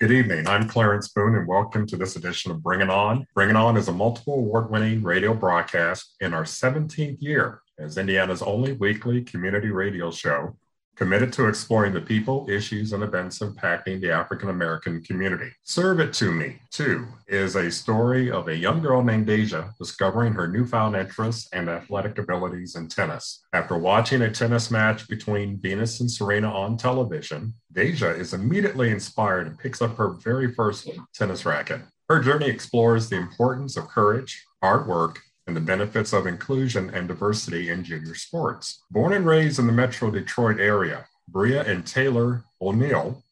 Good evening. I'm Clarence Boone, and welcome to this edition of Bring It On. Bring It On is a multiple award winning radio broadcast in our 17th year as Indiana's only weekly community radio show committed to exploring the people, issues, and events impacting the African American community. Serve It To Me, too, is a story of a young girl named Deja discovering her newfound interests and athletic abilities in tennis. After watching a tennis match between Venus and Serena on television, Deja is immediately inspired and picks up her very first tennis racket. Her journey explores the importance of courage, hard work, and the benefits of inclusion and diversity in junior sports. Born and raised in the Metro Detroit area, Bria and Taylor O'Neill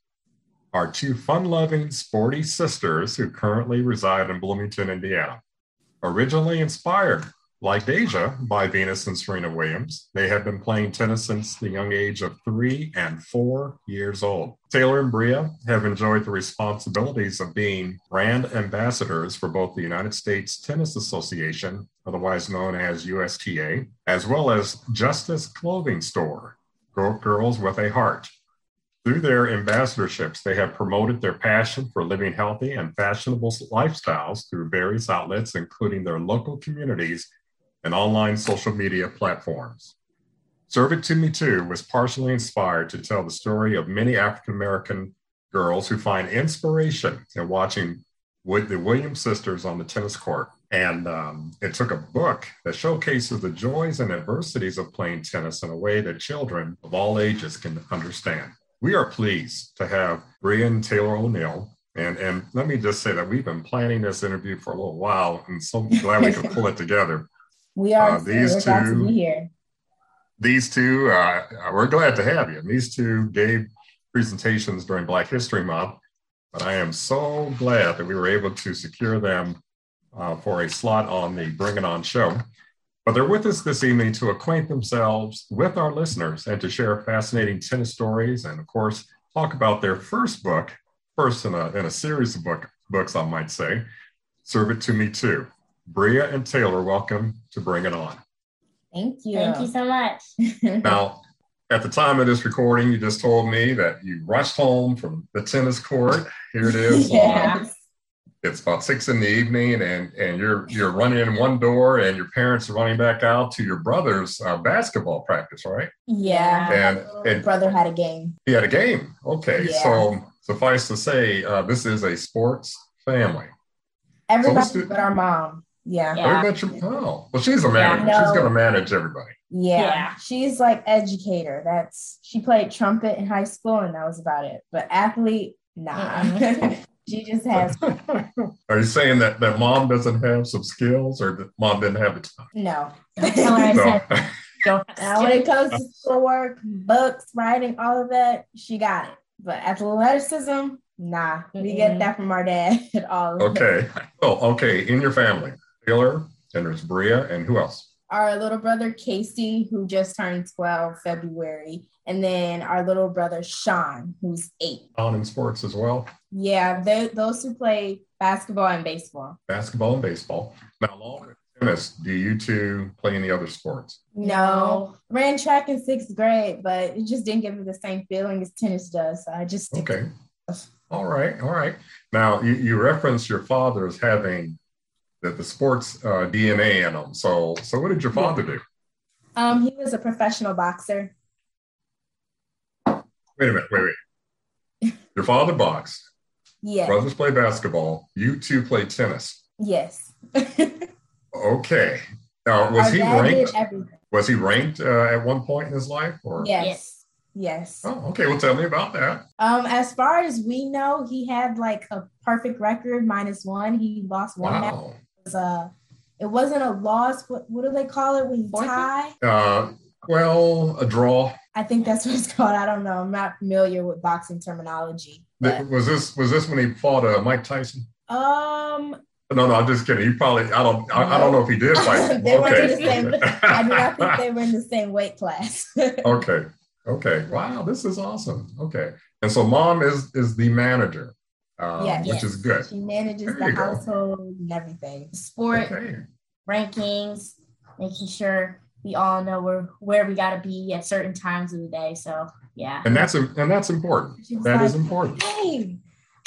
are two fun loving, sporty sisters who currently reside in Bloomington, Indiana. Originally inspired like Deja by Venus and Serena Williams, they have been playing tennis since the young age of three and four years old. Taylor and Bria have enjoyed the responsibilities of being brand ambassadors for both the United States Tennis Association, otherwise known as USTA, as well as Justice Clothing Store, Girls with a Heart. Through their ambassadorships, they have promoted their passion for living healthy and fashionable lifestyles through various outlets, including their local communities and online social media platforms. Serve It To Me Too was partially inspired to tell the story of many African American girls who find inspiration in watching the Williams sisters on the tennis court. And um, it took a book that showcases the joys and adversities of playing tennis in a way that children of all ages can understand. We are pleased to have Brian Taylor O'Neill. And, and let me just say that we've been planning this interview for a little while and so glad we could pull it together. We are uh, these two, to be here. These two, uh, we're glad to have you. These two gave presentations during Black History Month, but I am so glad that we were able to secure them uh, for a slot on the Bring It On show. But they're with us this evening to acquaint themselves with our listeners and to share fascinating tennis stories and, of course, talk about their first book, first in a, in a series of book, books, I might say, Serve It To Me Too. Bria and Taylor, welcome to Bring It On. Thank you. Thank you so much. now, at the time of this recording, you just told me that you rushed home from the tennis court. Here it is. yeah. Um, it's about six in the evening, and and you're you're running in one door, and your parents are running back out to your brother's uh, basketball practice, right? Yeah. And, and brother had a game. He had a game. Okay, yeah. so suffice to say, uh, this is a sports family. Everybody so but our mom. Yeah. yeah. Everybody, oh, well, she's a manager. Yeah, she's going to manage everybody. Yeah. yeah. She's like educator. That's she played trumpet in high school, and that was about it. But athlete, nah. she just has. Are you saying that that mom doesn't have some skills, or that mom didn't have the time? No. Tell her I said. Now, when it comes to schoolwork, books, writing, all of that, she got it. But athleticism, nah, we mm-hmm. get that from our dad all. Okay. Oh, okay. In your family, Taylor, and there's Bria, and who else? Our little brother Casey, who just turned 12 February, and then our little brother Sean, who's eight. On in sports as well. Yeah, those who play basketball and baseball. Basketball and baseball. Now, along with tennis, do you two play any other sports? No, ran track in sixth grade, but it just didn't give me the same feeling as tennis does. So I just okay. All right, all right. Now you, you referenced your father as having the, the sports uh, DNA in them. So, so what did your father do? Um, he was a professional boxer. Wait a minute, wait, wait. Your father boxed. Yeah. Brothers play basketball. You two play tennis. Yes. okay. Now, was Our he ranked? Was he ranked uh, at one point in his life? Or yes. Yes. Oh, okay. Well, tell me about that. Um, as far as we know, he had like a perfect record minus one. He lost one wow. Match. It, was a, it wasn't a loss. What, what do they call it when you tie? Uh, well, a draw. I think that's what it's called. I don't know. I'm not familiar with boxing terminology. But. Was this was this when he fought uh, Mike Tyson? Um, No, no, I'm just kidding. You probably, I don't, I, I don't know if he did fight. they okay. weren't in the same. I do not think they were in the same weight class. okay, okay. Wow, this is awesome. Okay, and so mom is is the manager, um, yes, which yes. is good. She manages there the household go. and everything, sport okay. rankings, making sure we all know where where we got to be at certain times of the day. So yeah, and that's and that's important. That like, is important. Hey,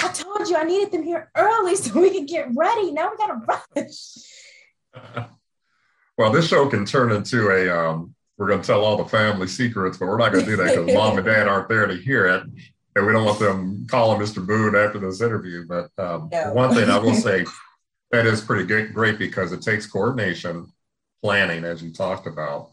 I told you I needed them here early so we could get ready. Now we gotta rush. well, this show can turn into a um, we're gonna tell all the family secrets, but we're not gonna do that because mom and dad aren't there to hear it. And we don't want them calling Mr. Boone after this interview. But um, no. one thing I will say that is pretty good, great because it takes coordination, planning, as you talked about.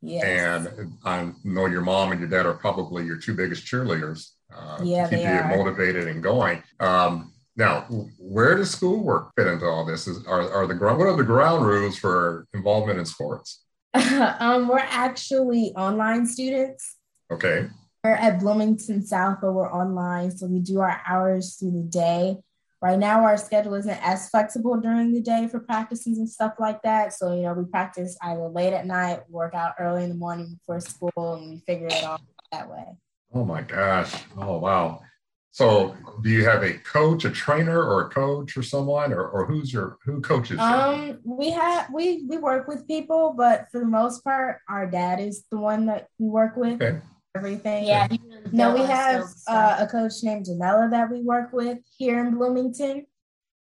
Yes. And I know your mom and your dad are probably your two biggest cheerleaders uh, yeah, to keep you are. motivated and going. Um, now, where does schoolwork fit into all this? Is, are, are the ground, what are the ground rules for involvement in sports? um, we're actually online students. Okay. We're at Bloomington South, but we're online. So we do our hours through the day. Right now, our schedule isn't as flexible during the day for practices and stuff like that. So, you know, we practice either late at night, work out early in the morning before school, and we figure it out that way. Oh my gosh. Oh, wow. So do you have a coach, a trainer or a coach or someone or, or who's your, who coaches? You? Um, we have, we, we work with people, but for the most part, our dad is the one that we work with. Okay. Everything. Yeah. no, we have uh, a coach named Janella that we work with here in Bloomington.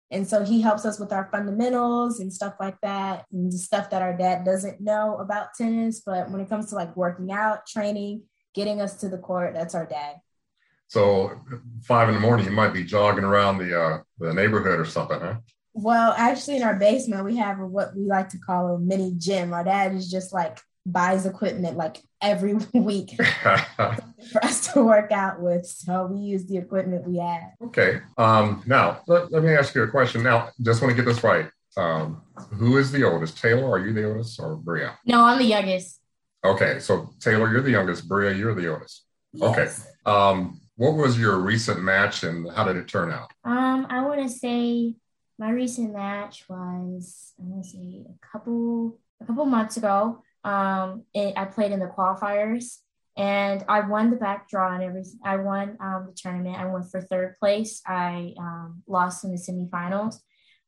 And so he helps us with our fundamentals and stuff like that, and stuff that our dad doesn't know about tennis. But when it comes to like working out, training, getting us to the court. That's our dad. So five in the morning, you might be jogging around the uh, the neighborhood or something, huh? Well, actually, in our basement, we have what we like to call a mini gym. Our dad is just like buys equipment like every week for us to work out with. So we use the equipment we have. Okay. Um, now, let, let me ask you a question. Now, just want to get this right. Um, who is the oldest? Taylor, are you the oldest or Bria? No, I'm the youngest. Okay, so Taylor, you're the youngest. Bria, you're the oldest. Yes. Okay. Um, what was your recent match and how did it turn out? Um, I want to say my recent match was I want to say a couple a couple months ago. Um, it, I played in the qualifiers and I won the back draw and everything. I won um, the tournament. I went for third place. I um, lost in the semifinals.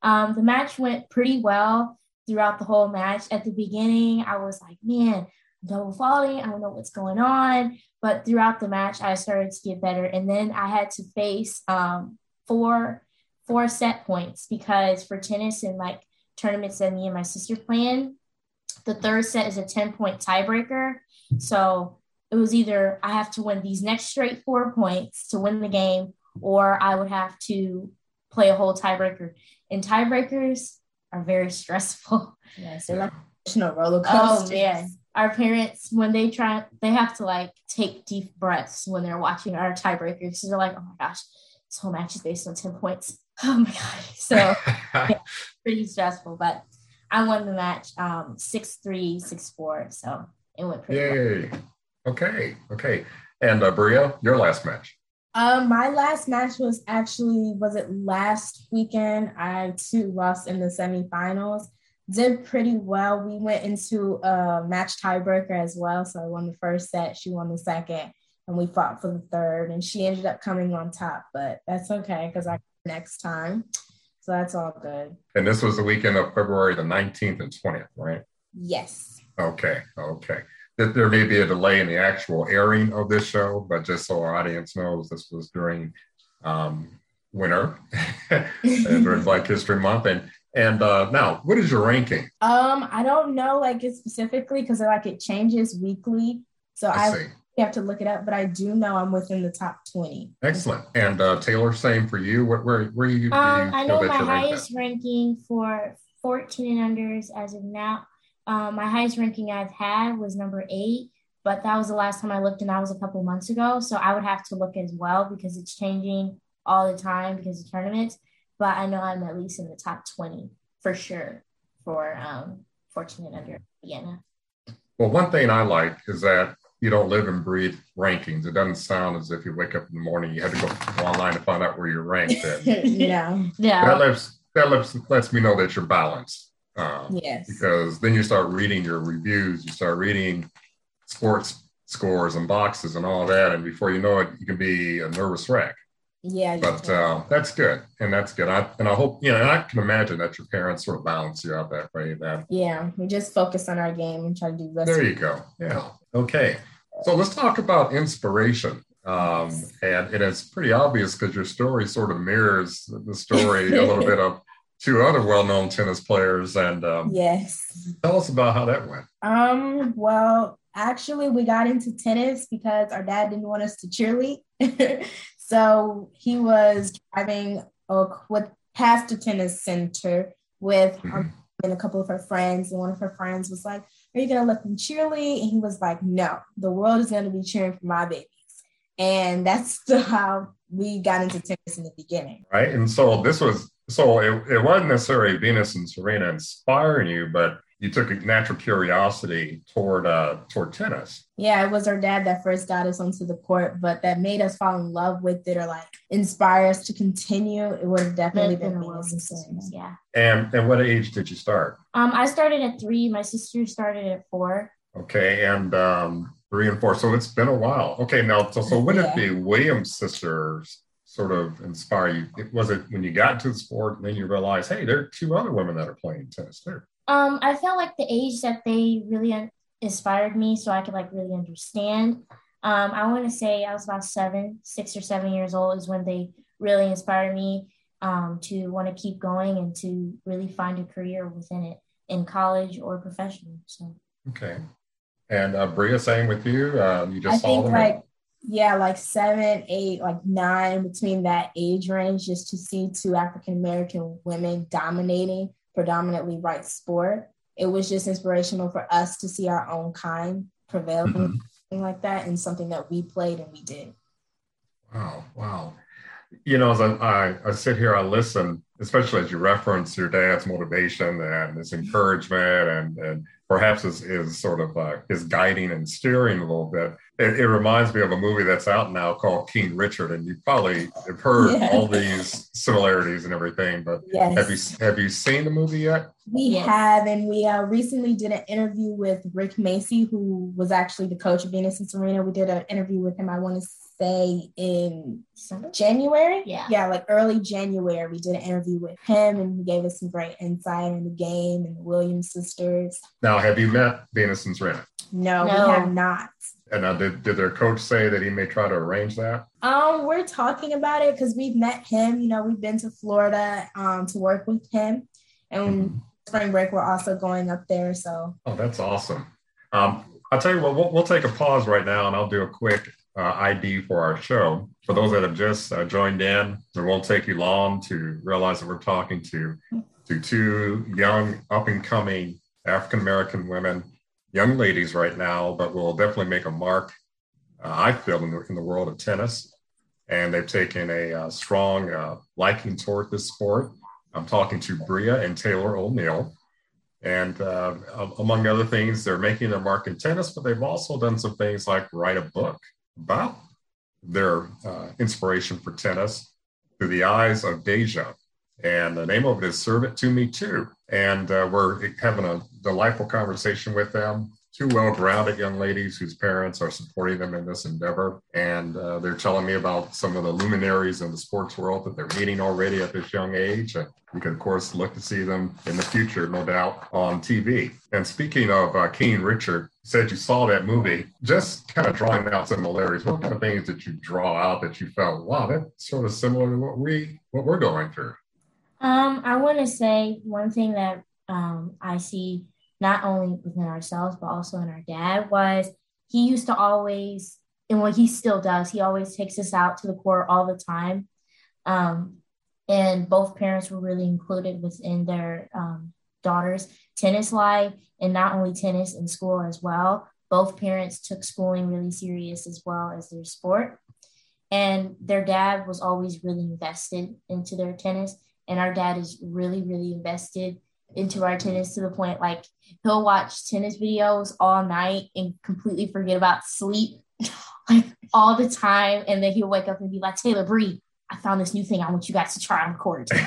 Um, the match went pretty well throughout the whole match. At the beginning, I was like, man, double faulting. I don't know what's going on. But throughout the match, I started to get better. And then I had to face um, four four set points because for tennis and like tournaments that me and my sister plan, the third set is a 10 point tiebreaker. So it was either I have to win these next straight four points to win the game, or I would have to play a whole tiebreaker. And tiebreakers are very stressful. Yes, they're like emotional roller coaster. Oh man our parents when they try they have to like take deep breaths when they're watching our tiebreakers so they're like oh my gosh this whole match is based on 10 points oh my god so yeah, pretty stressful but i won the match um 6-3 6-4 so it went pretty Yay. Well. okay okay and uh, Bria, your last match um, my last match was actually was it last weekend? I too lost in the semifinals did pretty well. We went into a match tiebreaker as well. So I won the first set, she won the second, and we fought for the third. And she ended up coming on top, but that's okay because I next time. So that's all good. And this was the weekend of February the 19th and 20th, right? Yes. Okay. Okay. That There may be a delay in the actual airing of this show, but just so our audience knows, this was during um, winter during Black History Month. And and uh, now, what is your ranking? Um, I don't know like it specifically because like it changes weekly, so I, I have to look it up. But I do know I'm within the top twenty. Excellent. And uh, Taylor, same for you. Where where, where are you? Um, you I know my highest ranking for 14 and unders as of now. Um, my highest ranking I've had was number eight, but that was the last time I looked, and that was a couple months ago. So I would have to look as well because it's changing all the time because of tournaments but I know I'm at least in the top 20 for sure for um, 14 and under Vienna. Well, one thing I like is that you don't live and breathe rankings. It doesn't sound as if you wake up in the morning, you have to go online to find out where you're ranked. yeah. Yeah. That lives, that lets lets me know that you're balanced. Um, yes. Because then you start reading your reviews, you start reading sports scores and boxes and all that, and before you know it, you can be a nervous wreck. Yeah. But uh, that's good, and that's good. I, and I hope you know. And I can imagine that your parents sort of balance you out that way. That yeah, we just focus on our game and try to do. Best there you go. Yeah. Okay. So let's talk about inspiration. Um, and, and it's pretty obvious because your story sort of mirrors the story a little bit of two other well-known tennis players. And um, yes, tell us about how that went. Um, well, actually, we got into tennis because our dad didn't want us to cheerlead, so he was driving uh, with past the tennis center with mm-hmm. and a couple of her friends, and one of her friends was like, "Are you gonna let them cheerlead?" And he was like, "No, the world is gonna be cheering for my babies. and that's how we got into tennis in the beginning. Right, and so this was so it, it wasn't necessarily Venus and Serena inspiring you, but you took a natural curiosity toward uh toward tennis. Yeah, it was our dad that first got us onto the court, but that made us fall in love with it or like inspire us to continue. It would have definitely been Venus and Serena. Yeah. And and what age did you start? Um, I started at three. My sister started at four. Okay, and um, three and four. So it's been a while. Okay, now so, so when yeah. did the Williams sisters sort of inspire you? It was it when you got into the sport and then you realize, hey, there are two other women that are playing tennis too? Um, I felt like the age that they really inspired me, so I could like really understand. Um, I want to say I was about seven, six or seven years old is when they really inspired me um, to want to keep going and to really find a career within it in college or professional. So okay, and uh, Bria, same with you. Um, you just I think like yeah, like seven, eight, like nine between that age range, just to see two African American women dominating predominantly right sport. It was just inspirational for us to see our own kind prevailing mm-hmm. like that and something that we played and we did. Wow, wow. You know, as I, I, I sit here, I listen, especially as you reference your dad's motivation and his encouragement and, and perhaps is, is sort of uh, is guiding and steering a little bit. It, it, reminds me of a movie that's out now called King Richard, and you probably have heard yeah. all these similarities and everything. But yes. have you have you seen the movie yet? We yes. have, and we uh, recently did an interview with Rick Macci, who was actually the coach of Venus and Serena. We did an interview with him. I want to say in January. Yeah. Yeah, like early January, we did an interview with him and he gave us some great insight in the game and the Williams sisters. Now, have you met Venus and Serena? No, no. we have not. And now, did, did their coach say that he may try to arrange that? Um, we're talking about it because we've met him. You know, we've been to Florida um, to work with him, and mm-hmm. spring break we're also going up there. So, oh, that's awesome. Um, I'll tell you what, we'll, we'll take a pause right now, and I'll do a quick uh, ID for our show. For those that have just uh, joined in, it won't take you long to realize that we're talking to, to two young, up and coming African American women, young ladies right now, but will definitely make a mark, uh, I feel, in the, in the world of tennis. And they've taken a uh, strong uh, liking toward this sport. I'm talking to Bria and Taylor O'Neill. And uh, among other things, they're making their mark in tennis, but they've also done some things like write a book about their uh, inspiration for tennis through the eyes of Deja. And the name of it is Serve It To Me Too. And uh, we're having a delightful conversation with them two well-grounded young ladies whose parents are supporting them in this endeavor. And uh, they're telling me about some of the luminaries in the sports world that they're meeting already at this young age. And we can, of course, look to see them in the future, no doubt, on TV. And speaking of uh, King Richard, said you saw that movie, just kind of drawing out similarities. What kind of things did you draw out that you felt, wow, that's sort of similar to what we what we're going through? Um, I want to say one thing that um, I see not only within ourselves but also in our dad was he used to always and what he still does he always takes us out to the court all the time. Um, and both parents were really included within their um, daughters tennis life and not only tennis in school as well. Both parents took schooling really serious as well as their sport. And their dad was always really invested into their tennis and our dad is really really invested into our tennis to the point like he'll watch tennis videos all night and completely forget about sleep like all the time. And then he'll wake up and be like taylor bree i found this new thing i want you guys to try on court.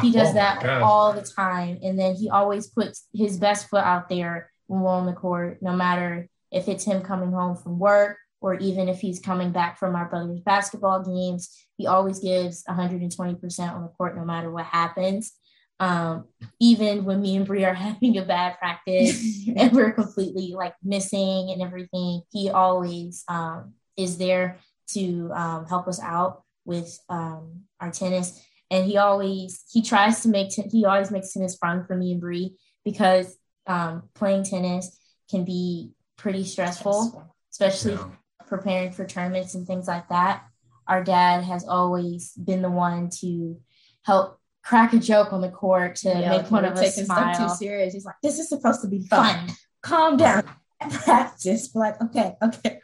He does oh that all the time. And then he always puts his best foot out there when we're on the court, no matter if it's him coming home from work or even if he's coming back from our brother's basketball games. He always gives 120% on the court, no matter what happens. Um, even when me and Brie are having a bad practice and we're completely like missing and everything, he always um, is there to um, help us out with um, our tennis. And he always he tries to make t- he always makes tennis fun for me and Brie because um, playing tennis can be pretty stressful, especially yeah. Preparing for tournaments and things like that. Our dad has always been the one to help crack a joke on the court to yeah, make one of us smile. Stuff too serious. He's like, "This is supposed to be fun. fun. Calm down. Practice." We're like, "Okay, okay."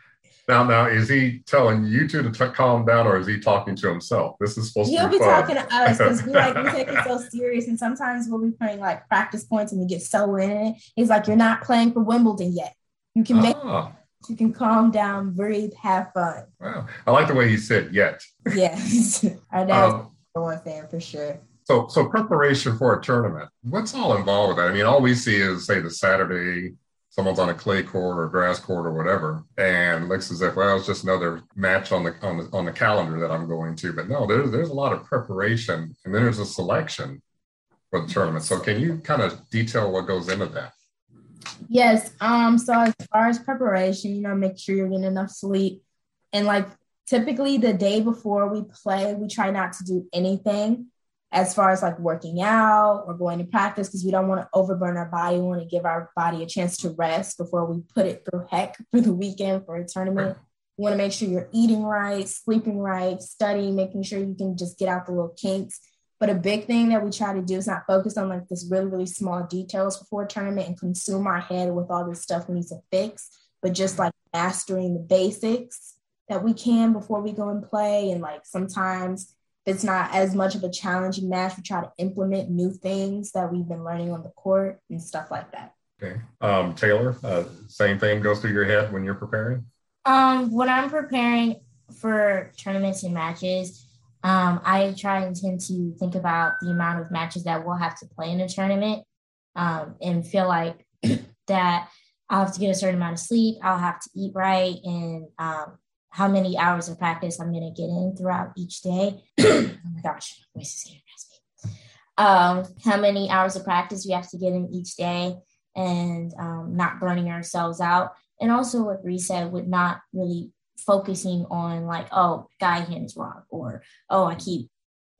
Now, now, is he telling you two to t- calm down, or is he talking to himself? This is supposed to. He'll to be, be talking to us because we like we take it so serious, and sometimes we'll be playing like practice points, and we get so in it. He's like, "You're not playing for Wimbledon yet. You can make." Ah. You can calm down, breathe, have fun. Wow, I like the way he said "yet." Yes, our dad's um, one fan for sure. So, so preparation for a tournament. What's all involved with that? I mean, all we see is say the Saturday someone's on a clay court or grass court or whatever, and looks as if well, it's just another match on the on the on the calendar that I'm going to. But no, there's there's a lot of preparation, and then there's a selection for the tournament. So can you kind of detail what goes into that? Yes. Um. So as far as preparation, you know, make sure you're getting enough sleep, and like typically the day before we play, we try not to do anything as far as like working out or going to practice because we don't want to overburn our body. We want to give our body a chance to rest before we put it through heck for the weekend for a tournament. You want to make sure you're eating right, sleeping right, studying, making sure you can just get out the little kinks. But a big thing that we try to do is not focus on like this really, really small details before a tournament and consume our head with all this stuff we need to fix, but just like mastering the basics that we can before we go and play. And like sometimes if it's not as much of a challenging match, we try to implement new things that we've been learning on the court and stuff like that. Okay. Um, Taylor, uh, same thing goes through your head when you're preparing? Um, when I'm preparing for tournaments and matches, um, I try and tend to think about the amount of matches that we'll have to play in a tournament um, and feel like that I'll have to get a certain amount of sleep, I'll have to eat right, and um, how many hours of practice I'm going to get in throughout each day. oh my gosh, voice is raspy. Um, how many hours of practice we have to get in each day and um, not burning ourselves out. And also what Bree said with not really focusing on like, oh, guy hand is wrong or, oh, I keep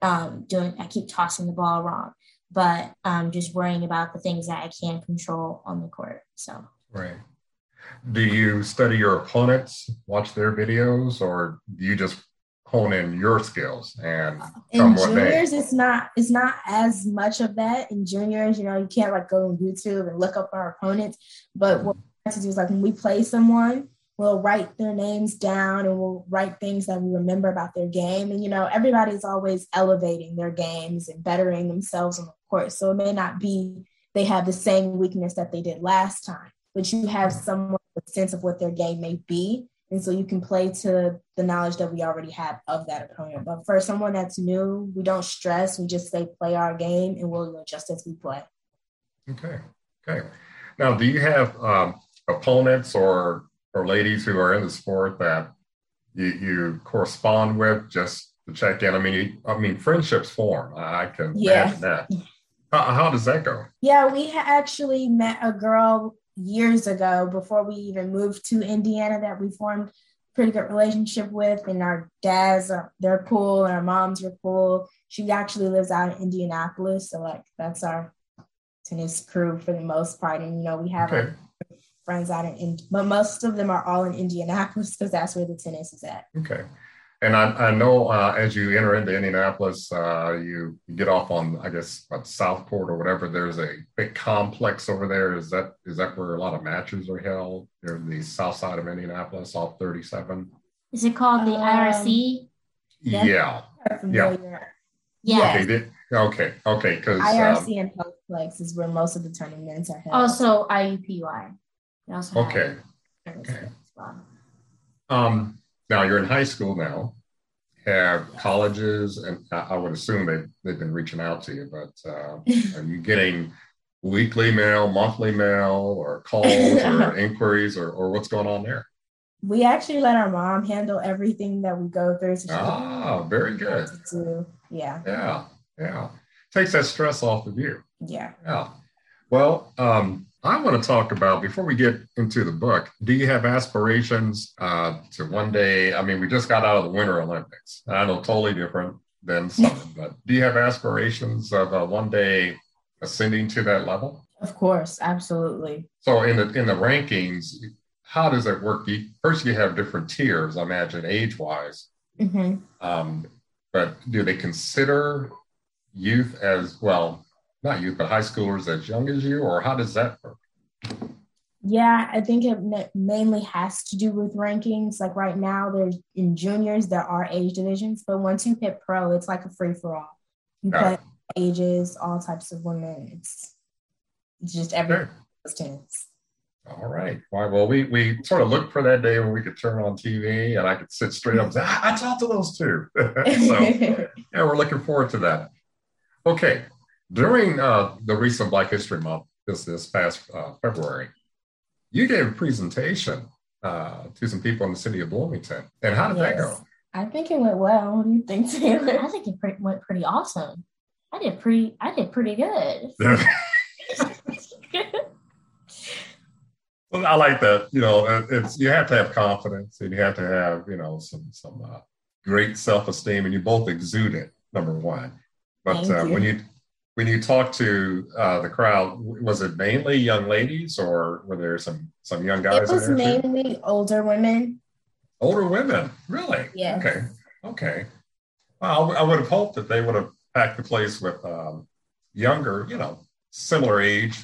um, doing, I keep tossing the ball wrong, but um, just worrying about the things that I can control on the court. So, right. Do you study your opponents, watch their videos, or do you just hone in your skills and in juniors it's not it's not as much of that. In juniors you know you can't like go on youtube and look up our opponents but what we have to do is like when we play someone we'll write their names down and we'll write things that we remember about their game and you know everybody's always elevating their games and bettering themselves on the court so it may not be they have the same weakness that they did last time but you have someone a sense of what their game may be. And so you can play to the knowledge that we already have of that opponent. But for someone that's new, we don't stress. We just say play our game and we'll adjust as we play. Okay. Okay. Now, do you have um, opponents or or ladies who are in the sport that you, you correspond with just to check in? I mean, I mean, friendships form. I can yeah. imagine that. How, how does that go? Yeah, we actually met a girl years ago before we even moved to Indiana that we formed pretty good relationship with and our dads are they're cool and our moms are cool she actually lives out in indianapolis so like that's our tennis crew for the most part and you know we have okay. Friends out in but most of them are all in indianapolis because that's where the tennis is at okay and I, I know uh, as you enter into Indianapolis, uh, you, get off on I guess what, Southport or whatever. There's a big complex over there. Is that is that where a lot of matches are held? They're the south side of Indianapolis, off 37. Is it called the um, IRC? Yeah. Yeah. Yeah. Okay. okay. Okay. Because IRC um, and Postplex is where most of the tournaments are held. Also IUPUI. Also okay. Okay. Um, now you're in high school now, have colleges, and I would assume they've, they've been reaching out to you, but uh, are you getting weekly mail, monthly mail, or calls or inquiries, or, or what's going on there? We actually let our mom handle everything that we go through. So ah, very good. Yeah. Yeah. Yeah. Takes that stress off of you. Yeah. Yeah. Well, um, I want to talk about before we get into the book. Do you have aspirations uh, to one day? I mean, we just got out of the Winter Olympics. I know totally different than summer, but do you have aspirations of uh, one day ascending to that level? Of course, absolutely. So in the in the rankings, how does it work? You, first, you have different tiers. I imagine age wise. Mm-hmm. Um, but do they consider youth as well? Not youth, but high schoolers as young as you, or how does that work? Yeah, I think it mainly has to do with rankings. Like right now, there's in juniors there are age divisions, but once you hit pro, it's like a free for all. You play ages, all types of women. It's, just every sure. All right. Well, we we sort of looked for that day when we could turn on TV and I could sit straight up and say, I, I talked to those two. so, yeah, we're looking forward to that. Okay. During uh, the recent Black History Month, this this past uh, February, you gave a presentation uh, to some people in the city of Bloomington. And how did yes. that go? I think it went well. What do you think, Taylor? I think it pre- went pretty awesome. I did pretty. I did pretty good. well, I like that. You know, it's you have to have confidence, and you have to have you know some some uh, great self esteem, and you both exude it. Number one, but uh, you. when you when you talk to uh, the crowd, was it mainly young ladies, or were there some some young guys? It was mainly too? older women. Older women, really? Yeah. Okay. Okay. Well, I would have hoped that they would have packed the place with um, younger, you know, similar age.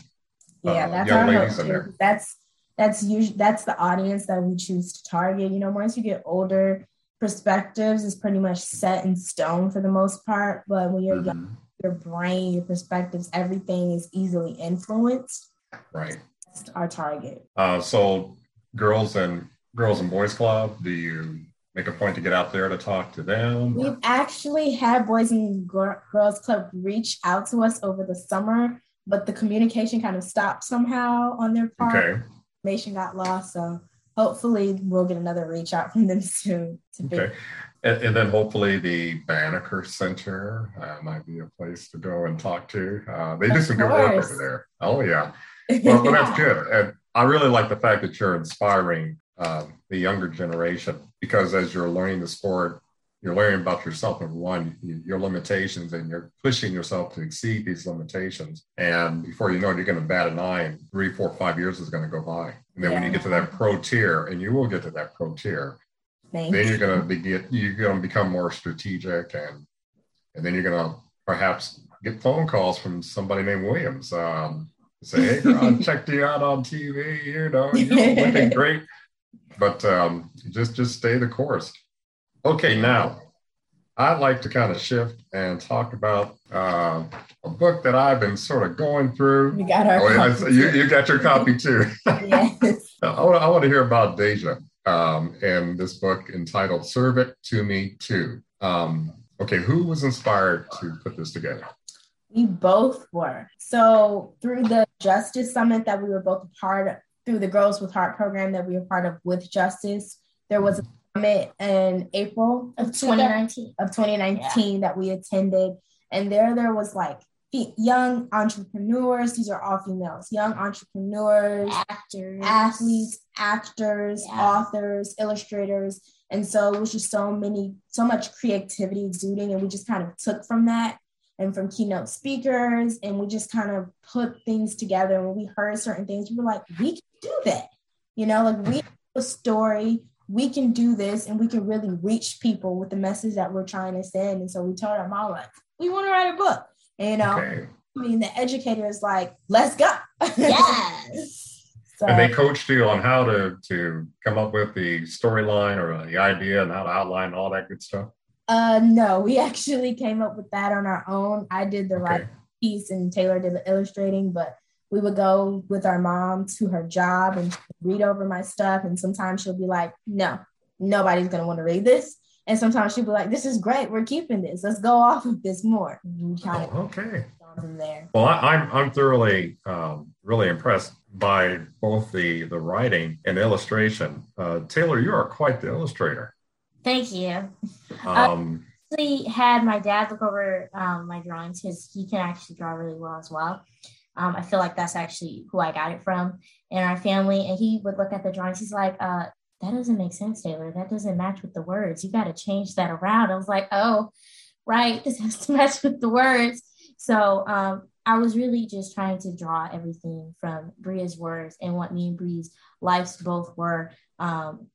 Yeah, uh, that's young ladies in there. That's that's usually that's the audience that we choose to target. You know, once you get older, perspectives is pretty much set in stone for the most part. But when you're mm-hmm. young, your brain, your perspectives, everything is easily influenced. Right. That's our target. Uh, so, girls and girls and boys club. Do you make a point to get out there to talk to them? We've actually had Boys and Girls Club reach out to us over the summer, but the communication kind of stopped somehow on their part. Okay. Information got lost. So hopefully we'll get another reach out from them soon. okay. And, and, then hopefully the Banneker Center uh, might be a place to go and talk to. Uh, they do some good work over there. Oh, yeah. Well, well, that's good. And I really like the fact that you're inspiring um, the younger generation because as you're learning the sport, you're learning about yourself and one, your limitations, and you're pushing yourself to exceed these limitations. And before you know it, you're going to bat an eye, and three, four, five years is going to go by. And then yeah. when you get to that pro tier, and you will get to that pro tier, Thank then you're going to be get, you're going to become more strategic, and and then you're going to perhaps get phone calls from somebody named Williams. Um, say, hey, girl, I checked you out on TV. You know, you're looking great but um, just just stay the course. Okay, now I'd like to kind of shift and talk about uh, a book that I've been sort of going through. You got our oh, I, you, you, got your copy too. yes. I, want, I want to hear about Deja um, and this book entitled "Serve It to Me Too." Um, okay, who was inspired to put this together? We both were. So through the Justice Summit that we were both a part through the Girls with Heart program that we were part of with Justice. There was a summit in April of 2019 of 2019 yeah. that we attended, and there there was like young entrepreneurs. These are all females. Young entrepreneurs, actors, athletes, actors, yeah. authors, illustrators. And so it was just so many, so much creativity exuding. And we just kind of took from that and from keynote speakers. And we just kind of put things together. And when we heard certain things, we were like, we can do that. You know, like we have a story, we can do this, and we can really reach people with the message that we're trying to send. And so we told our mom, like, we want to write a book. And, you know, okay. I mean, the educator is like, let's go. Yes. so, and they coached you on how to to come up with the storyline or the idea and how to outline all that good stuff. Uh, no, we actually came up with that on our own. I did the okay. right piece and Taylor did the illustrating, but we would go with our mom to her job and read over my stuff. And sometimes she'll be like, no, nobody's going to want to read this. And sometimes she'll be like, "This is great. We're keeping this. Let's go off of this more." Kind oh, okay. From there. Well, I, am I'm, I'm thoroughly um, really impressed by both the the writing and illustration. Uh, Taylor, you are quite the illustrator. Thank you. Um, I actually had my dad look over um, my drawings because he can actually draw really well as well. Um, I feel like that's actually who I got it from in our family. And he would look at the drawings. He's like, uh, that doesn't make sense, Taylor. That doesn't match with the words. You got to change that around. I was like, oh, right. This has to match with the words. So um, I was really just trying to draw everything from Bria's words and what me and Bria's lives both were. Um,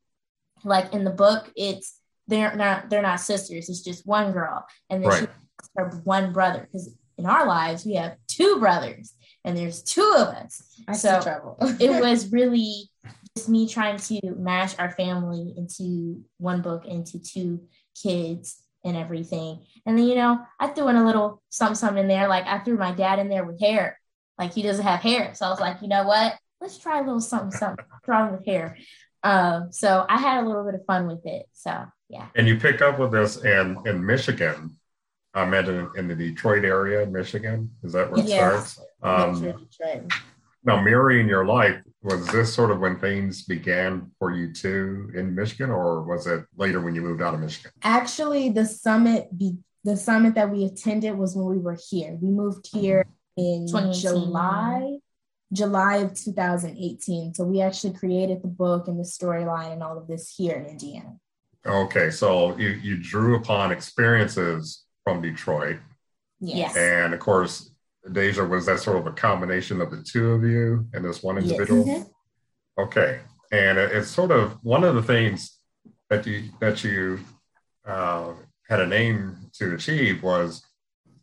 like in the book, it's they're not they're not sisters. It's just one girl, and then right. she her one brother. Because in our lives, we have two brothers, and there's two of us. I so it was really just me trying to mash our family into one book, into two kids and everything. And then, you know, I threw in a little something, something in there. Like I threw my dad in there with hair. Like he doesn't have hair. So I was like, you know what? Let's try a little something, something wrong with hair. Um, so I had a little bit of fun with it. So yeah. And you picked up with this in in Michigan. I met in, in the Detroit area, Michigan. Is that where it yes. starts? Um, now, mirroring your life, was this sort of when things began for you too in Michigan, or was it later when you moved out of Michigan? Actually, the summit be, the summit that we attended was when we were here. We moved here in July, July of 2018. So we actually created the book and the storyline and all of this here in Indiana. Okay, so you, you drew upon experiences from Detroit. Yes. And of course, Deja, was that sort of a combination of the two of you and this one individual? Yes. Mm-hmm. Okay. And it's sort of one of the things that you that you uh, had a name to achieve was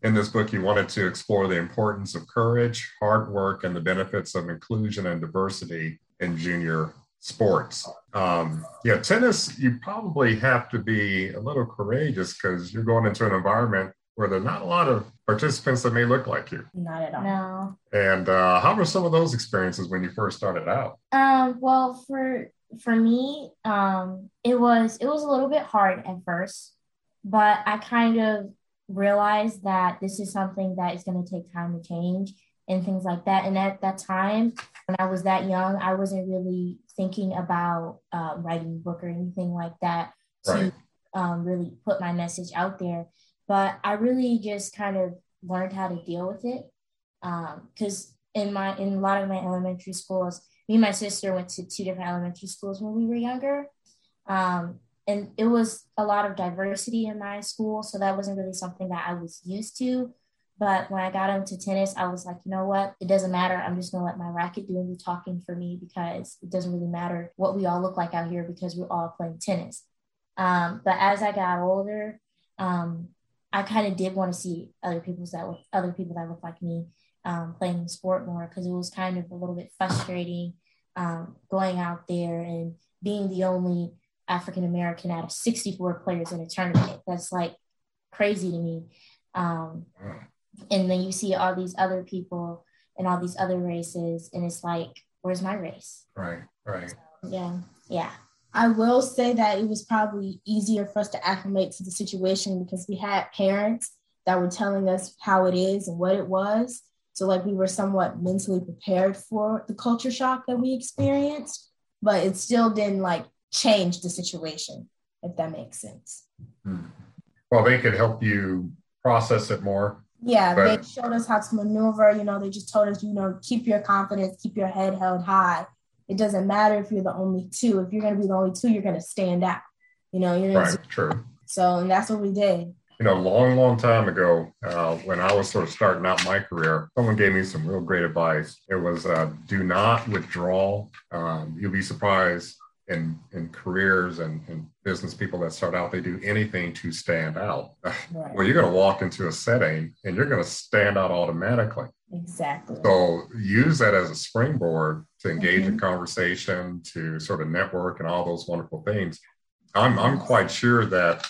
in this book you wanted to explore the importance of courage, hard work, and the benefits of inclusion and diversity in junior sports. Um, yeah, tennis, you probably have to be a little courageous because you're going into an environment where there are not a lot of participants that may look like you. Not at all. No. And uh, how were some of those experiences when you first started out? Um, well, for for me, um, it was it was a little bit hard at first, but I kind of realized that this is something that is going to take time to change and things like that. And at that time, when I was that young, I wasn't really thinking about uh, writing a book or anything like that to um, really put my message out there. But I really just kind of learned how to deal with it. Because um, in my in a lot of my elementary schools, me and my sister went to two different elementary schools when we were younger. Um, and it was a lot of diversity in my school. So that wasn't really something that I was used to. But when I got into tennis, I was like, you know what? It doesn't matter. I'm just gonna let my racket do the talking for me because it doesn't really matter what we all look like out here because we're all playing tennis. Um, but as I got older, um, I kind of did want to see other people's that look, other people that look like me um, playing the sport more because it was kind of a little bit frustrating um, going out there and being the only African American out of 64 players in a tournament. That's like crazy to me. Um, and then you see all these other people and all these other races, and it's like, where's my race? Right, right. So, yeah, yeah. I will say that it was probably easier for us to acclimate to the situation because we had parents that were telling us how it is and what it was. So, like, we were somewhat mentally prepared for the culture shock that we experienced, but it still didn't like change the situation, if that makes sense. Hmm. Well, they could help you process it more. Yeah, but... they showed us how to maneuver. You know, they just told us, you know, keep your confidence, keep your head held high it doesn't matter if you're the only two. If you're going to be the only two, you're going to stand out. You know, you're right. True. So, and that's what we did. You know, long, long time ago, uh, when I was sort of starting out my career, someone gave me some real great advice. It was uh, do not withdraw. Um, you'll be surprised in in careers and, and business people that start out, they do anything to stand out. Right. well, you're going to walk into a setting and you're going to stand out automatically. Exactly. So use that as a springboard to engage mm-hmm. in conversation, to sort of network and all those wonderful things. I'm I'm quite sure that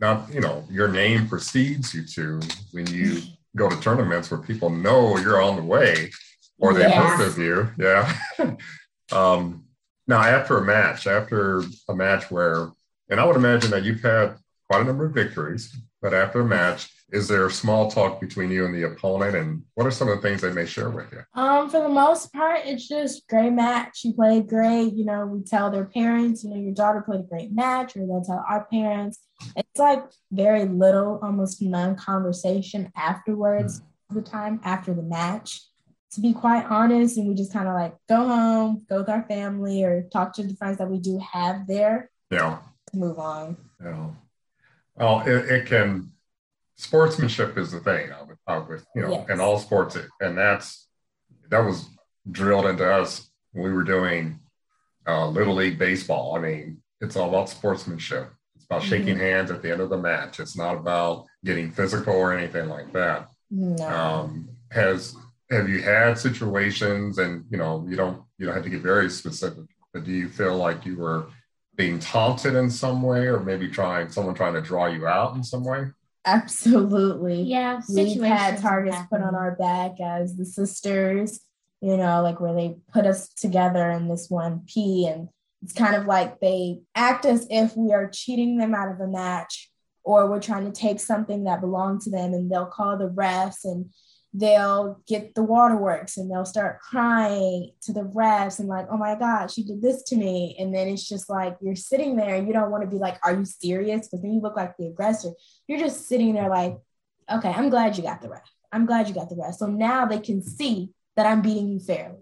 not you know your name precedes you to when you go to tournaments where people know you're on the way or they've yes. heard of you. Yeah. um, now after a match, after a match where, and I would imagine that you've had quite a number of victories, but after a match, is there small talk between you and the opponent? And what are some of the things they may share with you? Um, for the most part, it's just great match. You played great. You know, we tell their parents, you know, your daughter played a great match, or they'll tell our parents. It's like very little, almost none conversation afterwards, mm-hmm. the time after the match. To be quite honest, and we just kind of like go home, go with our family, or talk to the friends that we do have there. Yeah. Move on. Yeah. Well, it, it can sportsmanship is the thing with you know yes. in all sports and that's that was drilled into us when we were doing uh, little league baseball i mean it's all about sportsmanship it's about shaking mm-hmm. hands at the end of the match it's not about getting physical or anything like that no. um, has have you had situations and you know you don't you don't have to get very specific but do you feel like you were being taunted in some way or maybe trying someone trying to draw you out in some way Absolutely. Yeah. We've had targets put on our back as the sisters, you know, like where they put us together in this one P. And it's kind of like they act as if we are cheating them out of a match or we're trying to take something that belonged to them and they'll call the refs and they'll get the waterworks and they'll start crying to the refs and like, oh my God, she did this to me. And then it's just like you're sitting there and you don't want to be like, are you serious? Because then you look like the aggressor. You're just sitting there like, okay, I'm glad you got the ref. I'm glad you got the ref. So now they can see that I'm beating you fairly.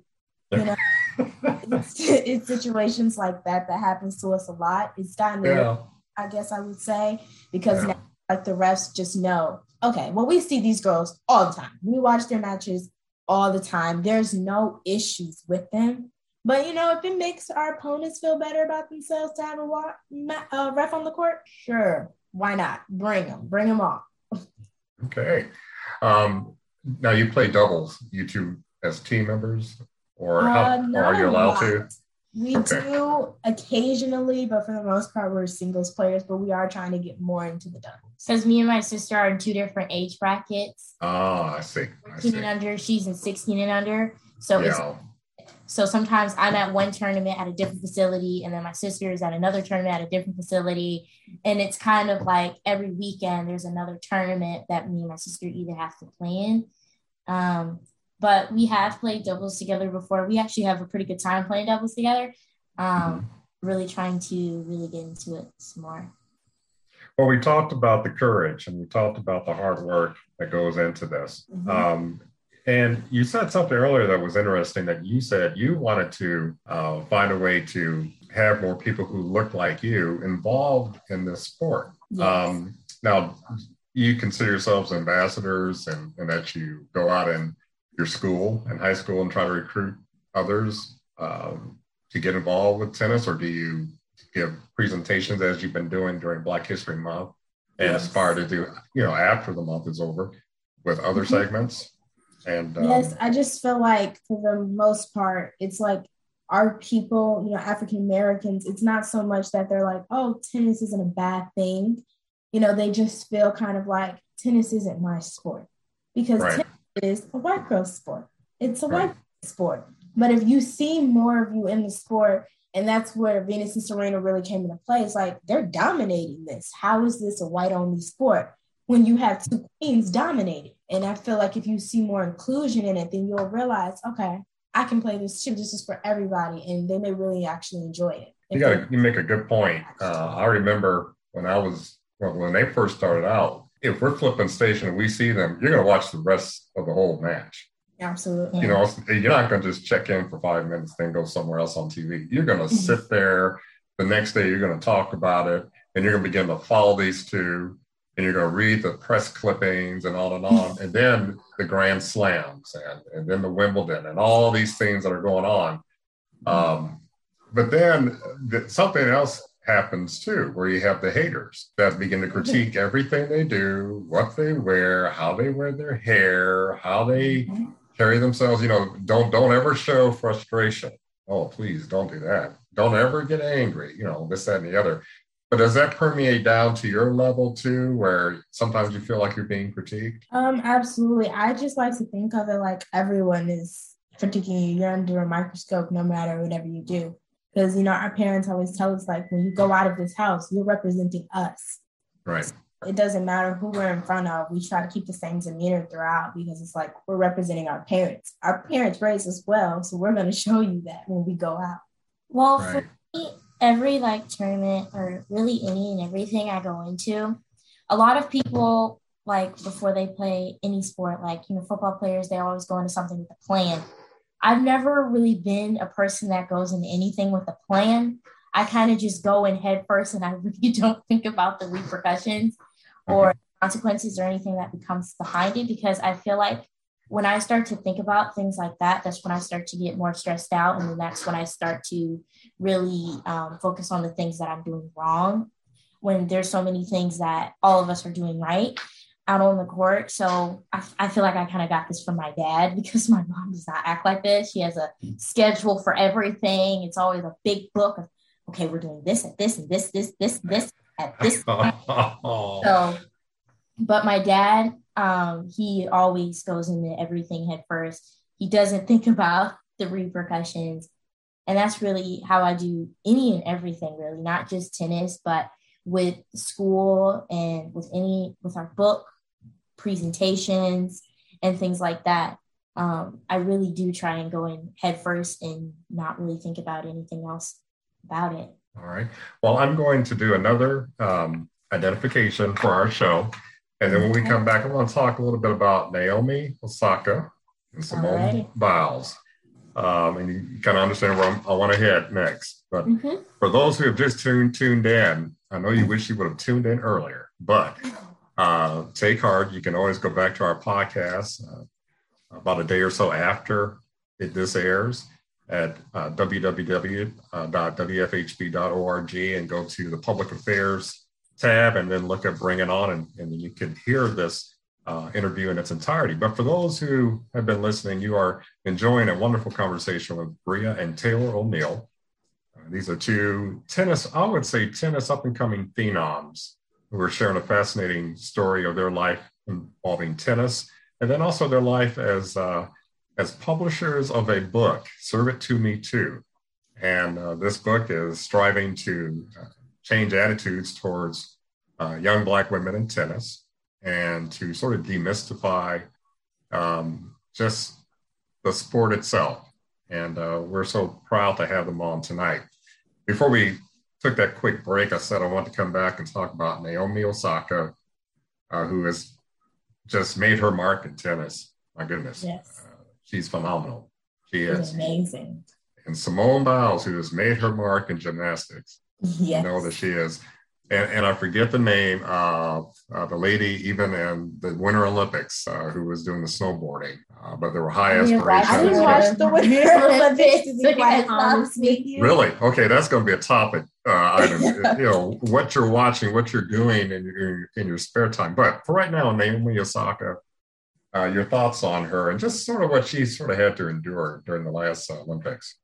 You know, it's, it's, situations like that that happens to us a lot. It's gotten yeah. I guess I would say, because yeah. now like the refs just know okay, well, we see these girls all the time. We watch their matches all the time. There's no issues with them. But you know, if it makes our opponents feel better about themselves to have a wa- uh, ref on the court, sure, why not? Bring them, bring them on. okay. Um, now you play doubles, you two as team members, or, how, uh, or are you allowed to? We okay. do occasionally, but for the most part, we're singles players. But we are trying to get more into the doubles. Because me and my sister are in two different age brackets. Oh, I see. I 14 see. and under. She's in 16 and under. So yeah. so sometimes I'm at one tournament at a different facility, and then my sister is at another tournament at a different facility. And it's kind of like every weekend there's another tournament that me and my sister either have to play in. Um, but we have played doubles together before. We actually have a pretty good time playing doubles together. Um, really trying to really get into it some more. Well, we talked about the courage and we talked about the hard work that goes into this. Mm-hmm. Um, and you said something earlier that was interesting that you said you wanted to uh, find a way to have more people who look like you involved in this sport. Yes. Um, now, you consider yourselves ambassadors and, and that you go out and your school and high school and try to recruit others um, to get involved with tennis, or do you give presentations as you've been doing during Black History Month and yes. aspire to do, you know, after the month is over with other mm-hmm. segments? And um, yes, I just feel like for the most part, it's like our people, you know, African Americans, it's not so much that they're like, oh, tennis isn't a bad thing. You know, they just feel kind of like tennis isn't my sport because right is a white girl sport. It's a right. white sport. But if you see more of you in the sport, and that's where Venus and Serena really came into play, it's like they're dominating this. How is this a white only sport when you have two queens dominating? And I feel like if you see more inclusion in it, then you'll realize, okay, I can play this too. This is for everybody, and they may really actually enjoy it. You got you make a good point. Uh, I remember when I was well, when they first started out, if we're flipping station and we see them, you're going to watch the rest of the whole match. Absolutely. You know, you're not going to just check in for five minutes, then go somewhere else on TV. You're going to mm-hmm. sit there. The next day, you're going to talk about it, and you're going to begin to follow these two, and you're going to read the press clippings and on and on, and then the Grand Slams, and, and then the Wimbledon, and all these things that are going on. Um, but then the, something else happens too, where you have the haters that begin to critique everything they do, what they wear, how they wear their hair, how they mm-hmm. carry themselves. You know, don't don't ever show frustration. Oh, please don't do that. Don't ever get angry. You know, this, that, and the other. But does that permeate down to your level too, where sometimes you feel like you're being critiqued? Um, absolutely. I just like to think of it like everyone is critiquing you. You're under a microscope no matter whatever you do because you know our parents always tell us like when you go out of this house you're representing us Right. It doesn't matter who we're in front of. We try to keep the same demeanor throughout because it's like we're representing our parents. Our parents raised us well, so we're going to show you that when we go out. Well, right. for me, every like tournament or really any and everything I go into, a lot of people like before they play any sport, like you know, football players, they always go into something with a plan. I've never really been a person that goes into anything with a plan. I kind of just go in head first and I really don't think about the repercussions or consequences or anything that becomes behind it because I feel like when I start to think about things like that, that's when I start to get more stressed out. And then that's when I start to really um, focus on the things that I'm doing wrong when there's so many things that all of us are doing right out on the court. So I, I feel like I kind of got this from my dad because my mom does not act like this. She has a schedule for everything. It's always a big book of, okay, we're doing this and this and this, this, this, this at this. so, but my dad, um, he always goes into everything head first. He doesn't think about the repercussions. And that's really how I do any and everything, really, not just tennis, but with school and with any with our book presentations and things like that um, i really do try and go in head first and not really think about anything else about it all right well i'm going to do another um, identification for our show and then when we come back i want to talk a little bit about naomi osaka and simone right. biles um, and you kind of understand where I'm, i want to head next. But mm-hmm. for those who have just tuned tuned in, I know you wish you would have tuned in earlier, but uh, take heart. You can always go back to our podcast uh, about a day or so after it, this airs at uh, www.wfhb.org and go to the public affairs tab and then look at Bring It On, and, and you can hear this uh, interview in its entirety. But for those who have been listening, you are enjoying a wonderful conversation with Bria and Taylor O'Neill. Uh, these are two tennis, I would say, tennis up and coming phenoms who are sharing a fascinating story of their life involving tennis and then also their life as, uh, as publishers of a book, Serve It To Me Too. And uh, this book is striving to uh, change attitudes towards uh, young Black women in tennis and to sort of demystify um, just the sport itself. And uh, we're so proud to have them on tonight. Before we took that quick break, I said I want to come back and talk about Naomi Osaka, uh, who has just made her mark in tennis. My goodness. Yes. Uh, she's phenomenal. She is amazing. And Simone Biles, who has made her mark in gymnastics. Yes. You know that she is and, and I forget the name of uh, the lady, even in the Winter Olympics, uh, who was doing the snowboarding. Uh, but there were high aspirations. I didn't watch the Winter Olympics. really? Okay, that's going to be a topic uh, item. you know what you're watching, what you're doing in your in your spare time. But for right now, Naomi Osaka, uh, your thoughts on her and just sort of what she sort of had to endure during the last uh, Olympics.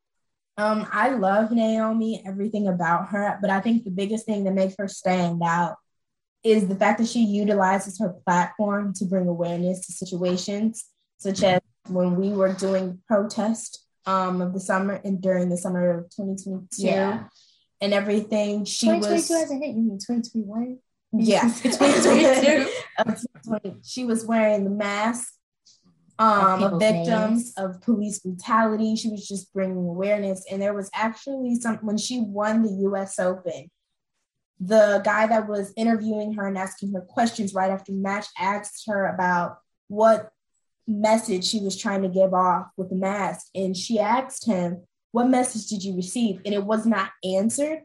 Um, I love Naomi, everything about her, but I think the biggest thing that makes her stand out is the fact that she utilizes her platform to bring awareness to situations such as when we were doing protest um, of the summer and during the summer of 2022 yeah. And everything. She 2022 was 2022 hasn't hit. You mean 2021? Yeah, 2022. she was wearing the mask um, of victims names. of police brutality. She was just bringing awareness. And there was actually some, when she won the US Open, the guy that was interviewing her and asking her questions right after the match asked her about what message she was trying to give off with the mask. And she asked him, What message did you receive? And it was not answered.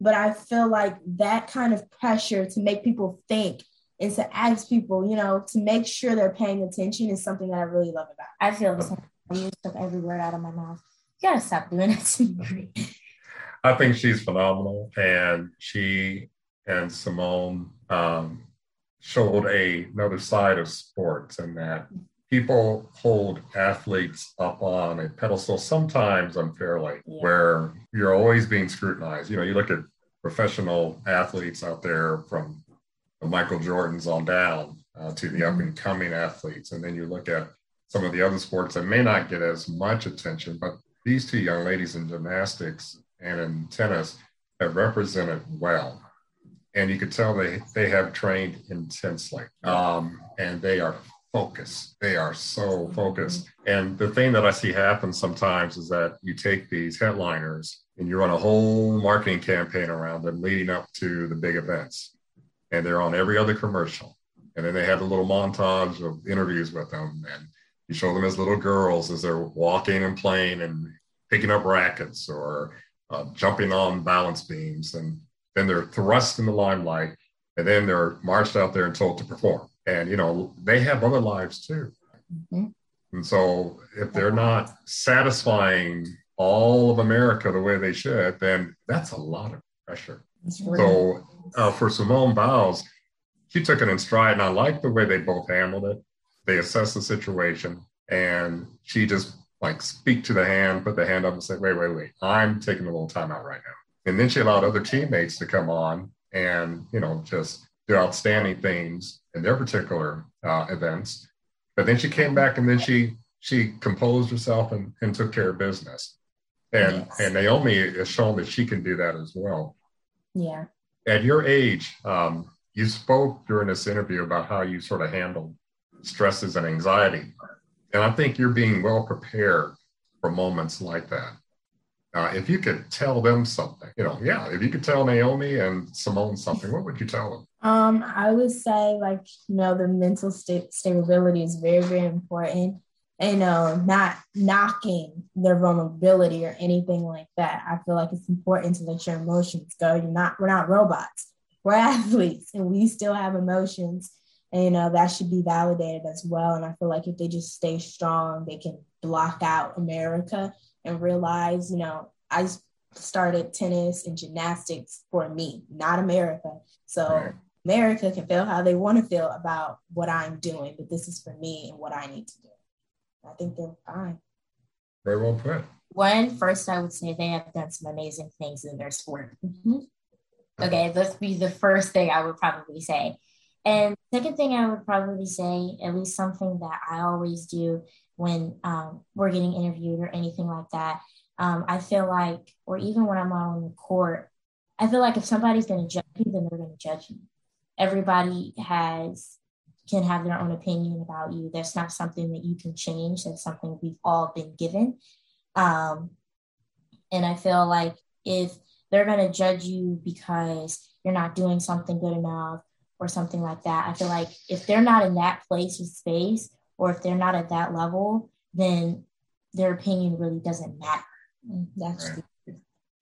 But I feel like that kind of pressure to make people think and to ask people, you know, to make sure they're paying attention is something that I really love about. I feel the same. I use took every word out of my mouth. You gotta stop doing that to me. I think she's phenomenal, and she and Simone um, showed a, another side of sports, and that people hold athletes up on a pedestal sometimes unfairly, yeah. where you're always being scrutinized. You know, you look at professional athletes out there from Michael Jordans on down uh, to the up and coming athletes. And then you look at some of the other sports that may not get as much attention, but these two young ladies in gymnastics and in tennis have represented well. and you could tell they they have trained intensely, um, and they are focused. They are so focused. And the thing that I see happen sometimes is that you take these headliners and you run a whole marketing campaign around them leading up to the big events, and they're on every other commercial, and then they have a little montage of interviews with them, and you show them as little girls as they're walking and playing and picking up rackets or uh, jumping on balance beams, and then they're thrust in the limelight, and then they're marched out there and told to perform. And you know they have other lives too. Mm-hmm. And so if they're not satisfying all of America the way they should, then that's a lot of pressure. So uh, for Simone Biles, she took it in stride, and I like the way they both handled it. They assessed the situation, and she just like speak to the hand, put the hand up, and say, "Wait, wait, wait! I'm taking a little time out right now." And then she allowed other teammates to come on and, you know, just do outstanding things in their particular uh, events. But then she came back and then she she composed herself and, and took care of business. And yes. and Naomi has shown that she can do that as well. Yeah. At your age, um, you spoke during this interview about how you sort of handled stresses and anxiety. And I think you're being well prepared for moments like that. Uh, if you could tell them something, you know, yeah, if you could tell Naomi and Simone something, what would you tell them? Um, I would say like, you know, the mental st- stability is very, very important. And, you know, not knocking their vulnerability or anything like that. I feel like it's important to let your emotions go. You're not, we're not robots. We're athletes and we still have emotions. And, you know, that should be validated as well. And I feel like if they just stay strong, they can block out America and realize, you know, I started tennis and gymnastics for me, not America. So America can feel how they want to feel about what I'm doing, but this is for me and what I need to do. I think they're fine. Very well put. One, first, I would say they have done some amazing things in their sport. Mm-hmm. Okay, let's be the first thing I would probably say. And second thing I would probably say, at least something that I always do when um, we're getting interviewed or anything like that. Um, I feel like, or even when I'm out on the court, I feel like if somebody's going to judge you, then they're going to judge you. Everybody has can have their own opinion about you. That's not something that you can change. That's something we've all been given. Um, and I feel like if they're going to judge you because you're not doing something good enough or something like that, I feel like if they're not in that place or space, or if they're not at that level, then their opinion really doesn't matter. That's right.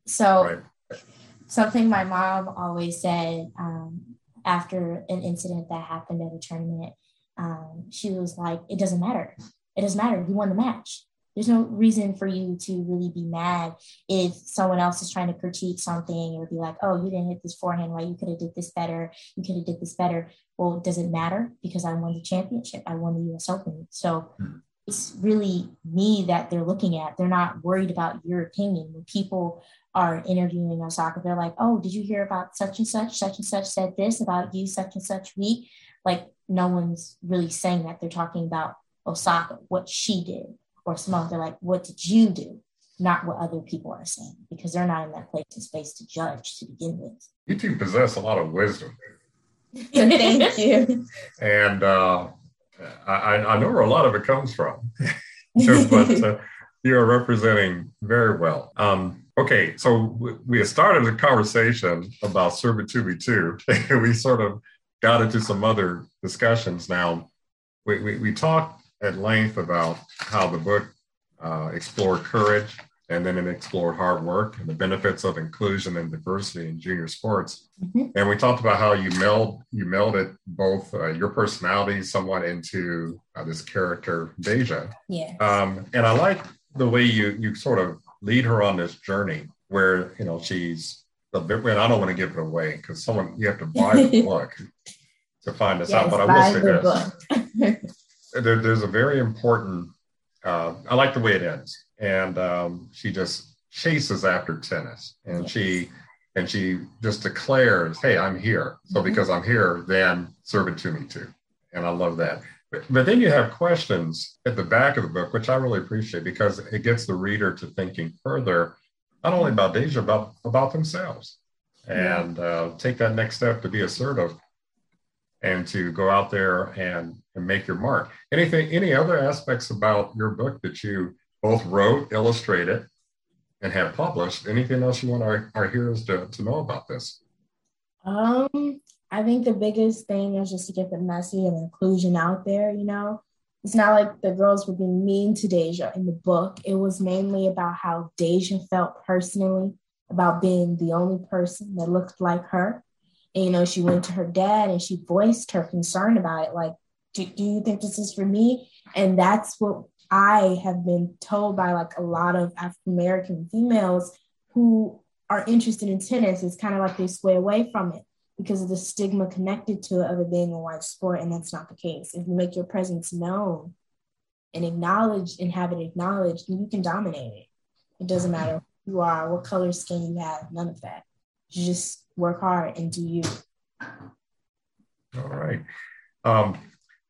so right. something my mom always said um, after an incident that happened at a tournament. Um, she was like, "It doesn't matter. It doesn't matter. You won the match. There's no reason for you to really be mad if someone else is trying to critique something or be like, "Oh, you didn't hit this forehand right. You could have did this better. You could have did this better." well, does it matter? Because I won the championship, I won the US Open. So mm-hmm. it's really me that they're looking at. They're not worried about your opinion. When people are interviewing Osaka, they're like, oh, did you hear about such and such? Such and such said this about you, such and such week. Like, no one's really saying that. They're talking about Osaka, what she did, or Simone. They're like, what did you do? Not what other people are saying, because they're not in that place and space to judge to begin with. You two possess a lot of wisdom. Thank you. And uh, I, I, know where a lot of it comes from, but uh, you are representing very well. Um, okay, so we, started a conversation about Servitude 2. we sort of got into some other discussions. Now, we, we, we talked at length about how the book uh, explored courage and then it explored hard work and the benefits of inclusion and diversity in junior sports. Mm-hmm. And we talked about how you meld you melded both uh, your personality somewhat into uh, this character Deja. Yeah. Um, and I like the way you you sort of lead her on this journey where you know she's the and I don't want to give it away because someone you have to buy the book to find this yes, out. But I will say this: there, there's a very important. Uh, I like the way it ends and um, she just chases after tennis and yes. she and she just declares hey i'm here so mm-hmm. because i'm here then serve it to me too and i love that but, then you have questions at the back of the book which i really appreciate because it gets the reader to thinking further not only about deja but about themselves and uh, take that next step to be assertive and to go out there and, and make your mark. Anything, any other aspects about your book that you both wrote, illustrated, and have published? Anything else you want our, our hearers to, to know about this? Um, I think the biggest thing is just to get the message of inclusion out there, you know. It's not like the girls were being mean to Deja in the book. It was mainly about how Deja felt personally about being the only person that looked like her. And, you know, she went to her dad and she voiced her concern about it. Like, do, do you think this is for me? And that's what I have been told by like a lot of African American females who are interested in tennis. It's kind of like they sway away from it because of the stigma connected to it of it being a white sport, and that's not the case. If you make your presence known and acknowledged and have it acknowledged, then you can dominate it. It doesn't matter who you are, what color skin you have, none of that. You just work hard and do you. All right. Um,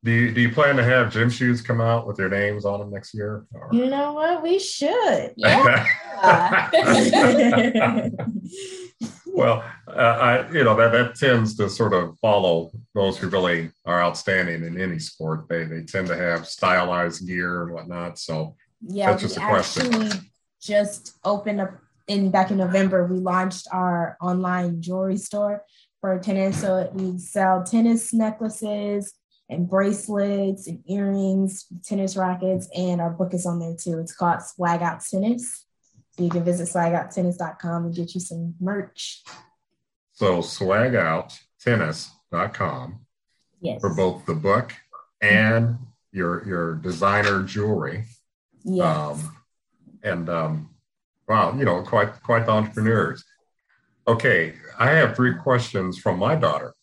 do you, do you plan to have gym shoes come out with their names on them next year? Or? You know what? We should. Yeah. well, uh, I you know that that tends to sort of follow those who really are outstanding in any sport. They they tend to have stylized gear and whatnot. So yeah, that's just a question. Just opened up in back in November. We launched our online jewelry store for tennis. So we sell tennis necklaces and bracelets and earrings, tennis rackets, and our book is on there too. It's called Swag Out Tennis. You can visit swagouttennis.com and get you some merch. So swagouttennis.com yes. for both the book and your your designer jewelry. Yes. Um, and um, wow, you know, quite quite the entrepreneurs. Okay, I have three questions from my daughter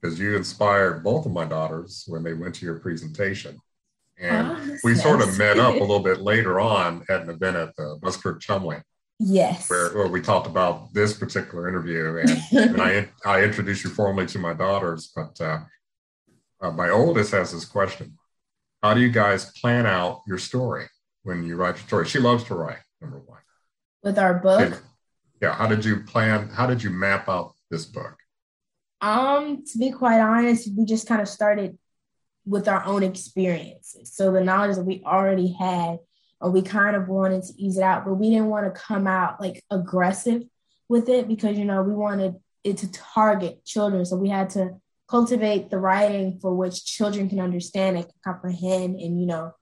because you inspired both of my daughters when they went to your presentation. And oh, we nice. sort of met up a little bit later on at an event at the Buskirk Chumley. Yes. Where, where, we talked about this particular interview. And, and I, I introduced you formally to my daughters. But uh, uh, my oldest has this question How do you guys plan out your story when you write your story? She loves to write, number one. With our book? yeah. How did you plan? How did you map out this book? Um, to be quite honest, we just kind of started with our own experiences. So the knowledge that we already had, and we kind of wanted to ease it out, but we didn't want to come out like aggressive with it because you know we wanted it to target children. So we had to cultivate the writing for which children can understand and comprehend and you know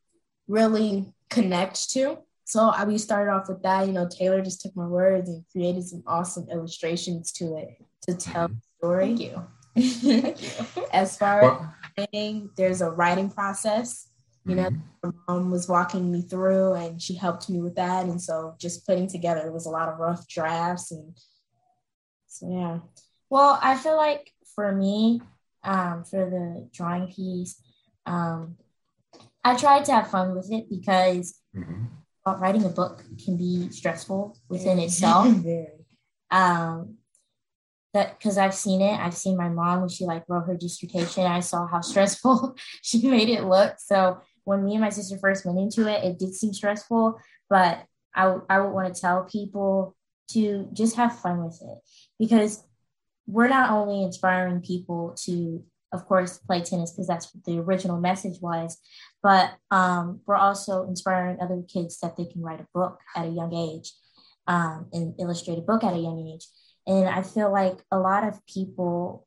really connect to. So I, we started off with that. You know, Taylor just took my words and created some awesome illustrations to it to tell mm-hmm. the story. Thank you. Thank you. as far well, writing, there's a writing process. You know, mm-hmm. my mom was walking me through and she helped me with that. And so just putting together, it was a lot of rough drafts. And so, yeah. Well, I feel like for me, um, for the drawing piece, um, I tried to have fun with it because mm-hmm. writing a book can be stressful within itself. um, that because I've seen it. I've seen my mom when she like wrote her dissertation. I saw how stressful she made it look. So when me and my sister first went into it, it did seem stressful, but I, I would want to tell people to just have fun with it because we're not only inspiring people to, of course, play tennis because that's what the original message was, but um, we're also inspiring other kids that they can write a book at a young age, um, and illustrate a book at a young age. And I feel like a lot of people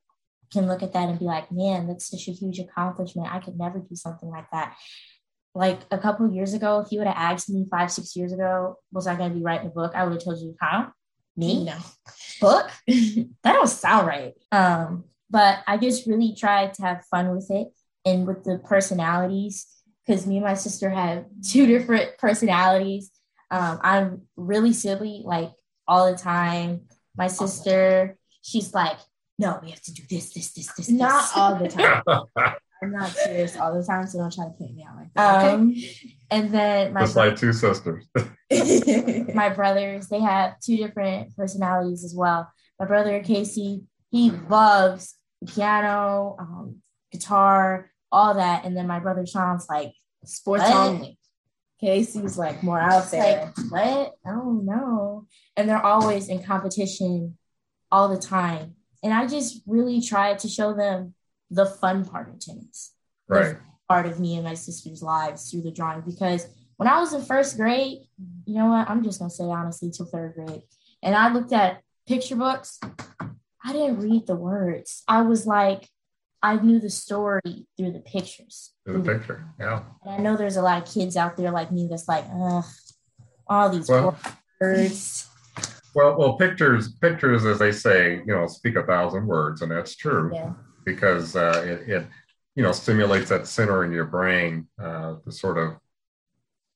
can look at that and be like, man, that's such a huge accomplishment. I could never do something like that. Like a couple years ago, if you would have asked me five, six years ago, was I going to be writing a book? I would have told you, huh? Me? No. Book? that don't sound right. Um, but I just really tried to have fun with it and with the personalities because me and my sister have two different personalities. Um, I'm really silly, like all the time my sister, she's like, no, we have to do this, this, this, this. Not this. all the time. I'm not serious all the time, so don't try to point me out like that. Um, okay? And then my just like two sisters. my brothers, they have two different personalities as well. My brother Casey, he loves the piano, um, guitar, all that, and then my brother Sean's like sports what? only. Casey's like more out there. Like, what? Oh no. And they're always in competition all the time. And I just really tried to show them the fun part of tennis. Right. part of me and my sister's lives through the drawing. Because when I was in first grade, you know what? I'm just gonna say honestly, till third grade. And I looked at picture books. I didn't read the words. I was like, I knew the story through the pictures. Through the picture, yeah. And I know there's a lot of kids out there like me that's like, ugh, all these well, words. Well, well, pictures, pictures, as they say, you know, speak a thousand words, and that's true yeah. because uh, it, it, you know, stimulates that center in your brain uh, to sort of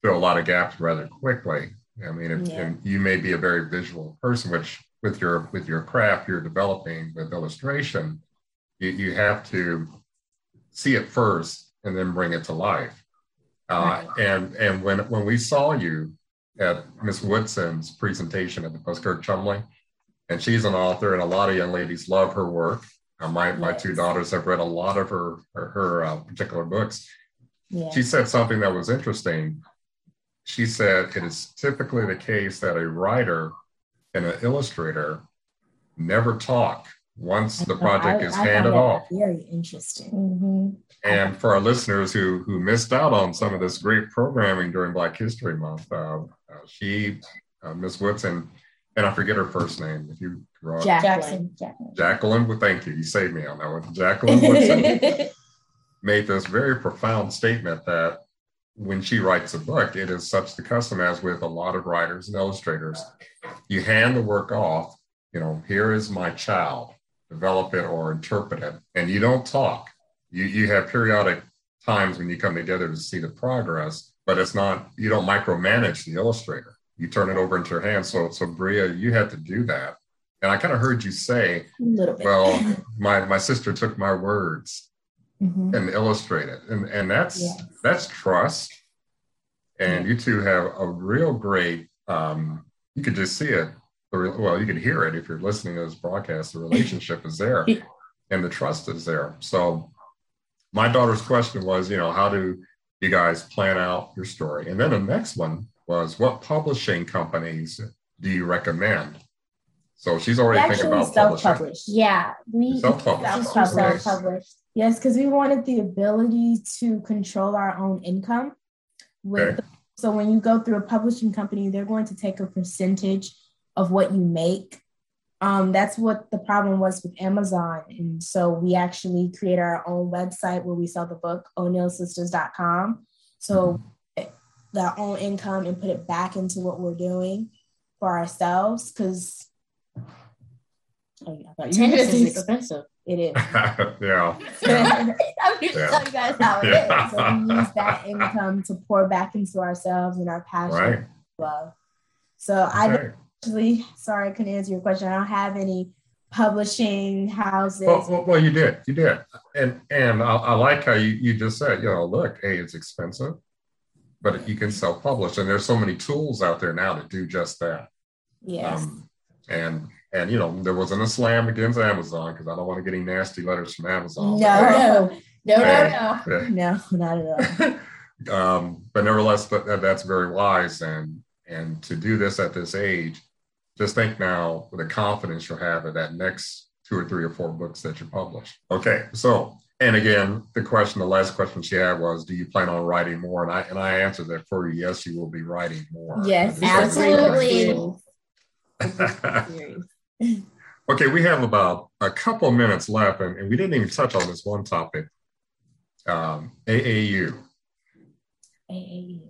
fill a lot of gaps rather quickly. I mean, if, yeah. and you may be a very visual person, which with your with your craft you're developing with illustration, you, you have to see it first and then bring it to life. Uh, and and when when we saw you at Miss Woodson's presentation at the Buskirk Chumley, and she's an author, and a lot of young ladies love her work. Uh, my my two daughters have read a lot of her her, her uh, particular books. Yeah. She said something that was interesting. She said it is typically the case that a writer and an illustrator never talk once the project I, is I handed off. Very interesting. Mm-hmm. And for our listeners who who missed out on some of this great programming during Black History Month, uh, uh, she, uh, Miss Woodson, and I forget her first name. If you draw Jacqueline. Jacqueline. Jacqueline. Well, thank you. You saved me on that one. Jacqueline Woodson made this very profound statement that when she writes a book, it is such the custom as with a lot of writers and illustrators. You hand the work off. You know, here is my child develop it or interpret it. And you don't talk. You you have periodic times when you come together to see the progress, but it's not you don't micromanage the illustrator. You turn it over into your hands. So so Bria, you had to do that. And I kind of heard you say, well, my my sister took my words mm-hmm. and illustrated. And and that's yes. that's trust. And you two have a real great um, you could just see it well, you can hear it if you're listening to this broadcast. The relationship is there, and the trust is there. So, my daughter's question was, you know, how do you guys plan out your story? And then the next one was, what publishing companies do you recommend? So she's already thinking about self-published. Yeah, we self-published. self-published. Yes, because we wanted the ability to control our own income. With okay. so when you go through a publishing company, they're going to take a percentage of what you make. Um, that's what the problem was with Amazon. And so we actually create our own website where we sell the book, o'neillsisters.com. So mm-hmm. that own income and put it back into what we're doing for ourselves. Cause oh, tennis is expensive. It is. yeah. I'm just yeah. telling you guys how it yeah. is. So we use that income to pour back into ourselves and our passion right. love. So okay. I actually, sorry, I couldn't answer your question. I don't have any publishing houses. Well, well, well you did, you did, and and I, I, like how you you just said, you know, look, hey, it's expensive, but you can self-publish, and there's so many tools out there now to do just that. Yes. Um, and and you know, there wasn't a slam against Amazon because I don't want to get any nasty letters from Amazon. No, no, no, no, no, no, not at all. um, but nevertheless, but that's very wise, and and to do this at this age just think now with the confidence you'll have in that next two or three or four books that you publish. Okay, so and again, the question, the last question she had was, "Do you plan on writing more?" And I and I answered that for you. Yes, you will be writing more. Yes, absolutely. okay, we have about a couple minutes left, and, and, we didn't even touch on this one topic. Um, AAU. AAU.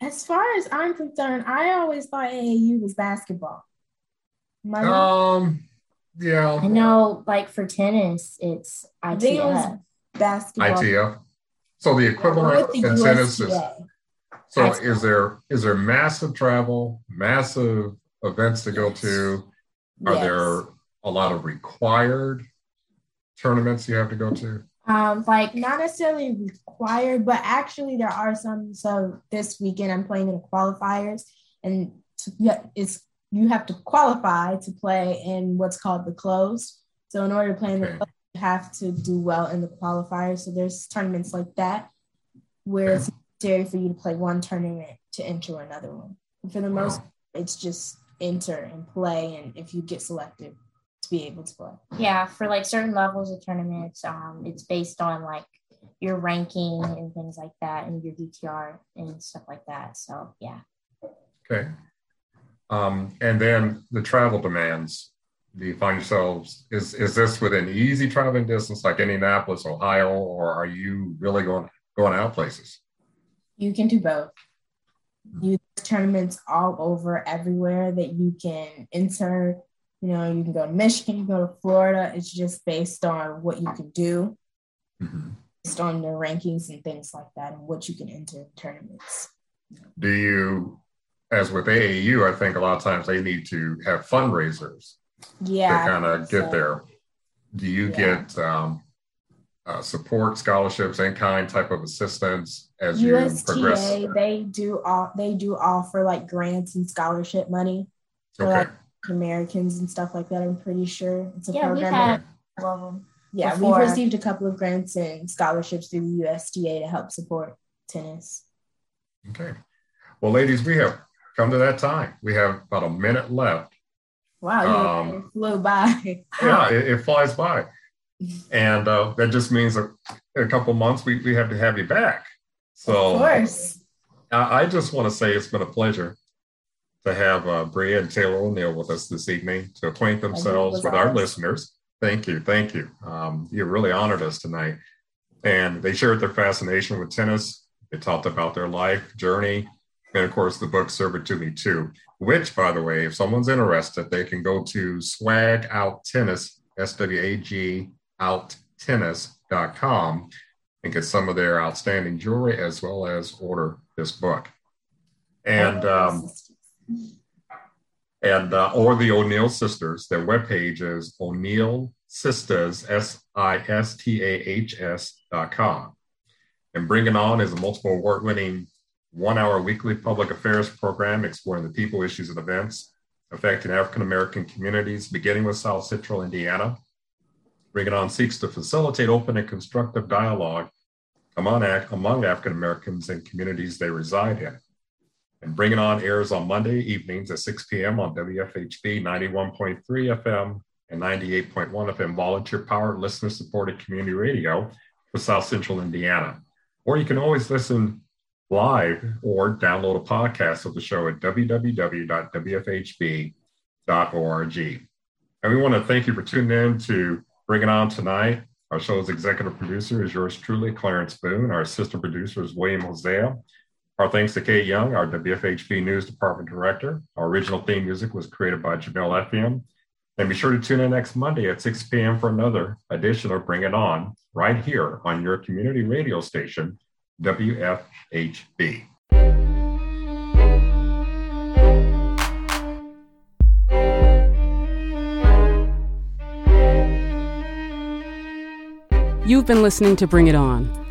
As far as I'm concerned, I always thought AAU was basketball. My um, yeah. I know, like for tennis, it's ITF. basketball. ITF. So the equivalent the in tennis is. So is there is there massive travel, massive events to go to? Are yes. there a lot of required tournaments you have to go to? Um, like not necessarily required, but actually there are some. So this weekend I'm playing in the qualifiers, and it's you have to qualify to play in what's called the closed. So in order to play in the closed, you have to do well in the qualifiers. So there's tournaments like that where it's necessary for you to play one tournament to enter another one. And for the most, it's just enter and play, and if you get selected to be able to play. Yeah, for like certain levels of tournaments, um, it's based on like your ranking and things like that, and your UTR and stuff like that. So yeah. Okay. Um, and then the travel demands. Do you find yourselves is is this within easy traveling distance like Indianapolis, Ohio, or are you really going going out places? You can do both. You tournaments all over everywhere that you can enter. You know, you can go to Michigan, you can go to Florida. It's just based on what you can do, mm-hmm. based on your rankings and things like that, and what you can enter in tournaments. Do you, as with AAU, I think a lot of times they need to have fundraisers. Yeah. To kind of get so, there. Do you yeah. get um, uh, support scholarships and kind type of assistance as USTA, you progress? They do all they do offer like grants and scholarship money for okay. like Americans and stuff like that. I'm pretty sure it's a yeah, program. We've had of them yeah, before. we've received a couple of grants and scholarships through the USTA to help support tennis. Okay. Well, ladies, we have come to that time. We have about a minute left. Wow, um, it flew by. yeah, it, it flies by and uh, that just means a, a couple months we, we have to have you back. So, of course, I, I just want to say it's been a pleasure to have uh, Bria and Taylor O'Neill with us this evening to acquaint themselves with our listeners. Thank you, thank you. Um, you really honored us tonight, and they shared their fascination with tennis. They talked about their life journey, and of course, the book "Serve It to Me Too," which, by the way, if someone's interested, they can go to Swag Out Tennis, S W A G outtennis.com and get some of their outstanding jewelry as well as order this book. And um, and uh, or the O'Neill sisters. Their webpage is O'Neill Sisters S I S T A H S dot com. And Bring It On is a multiple award winning one hour weekly public affairs program exploring the people, issues, and events affecting African American communities, beginning with South Central Indiana Bring It On seeks to facilitate open and constructive dialogue among, among African Americans and communities they reside in. And Bring It On airs on Monday evenings at 6 p.m. on WFHB 91.3 FM and 98.1 FM volunteer powered listener supported community radio for South Central Indiana. Or you can always listen live or download a podcast of the show at www.wfhb.org. And we want to thank you for tuning in to Bring It On tonight. Our show's executive producer is yours truly, Clarence Boone. Our assistant producer is William Hosea. Our thanks to Kate Young, our WFHB News Department Director. Our original theme music was created by Jamel Effiam. And be sure to tune in next Monday at 6 p.m. for another edition of Bring It On, right here on your community radio station, WFHB. You've been listening to Bring It On,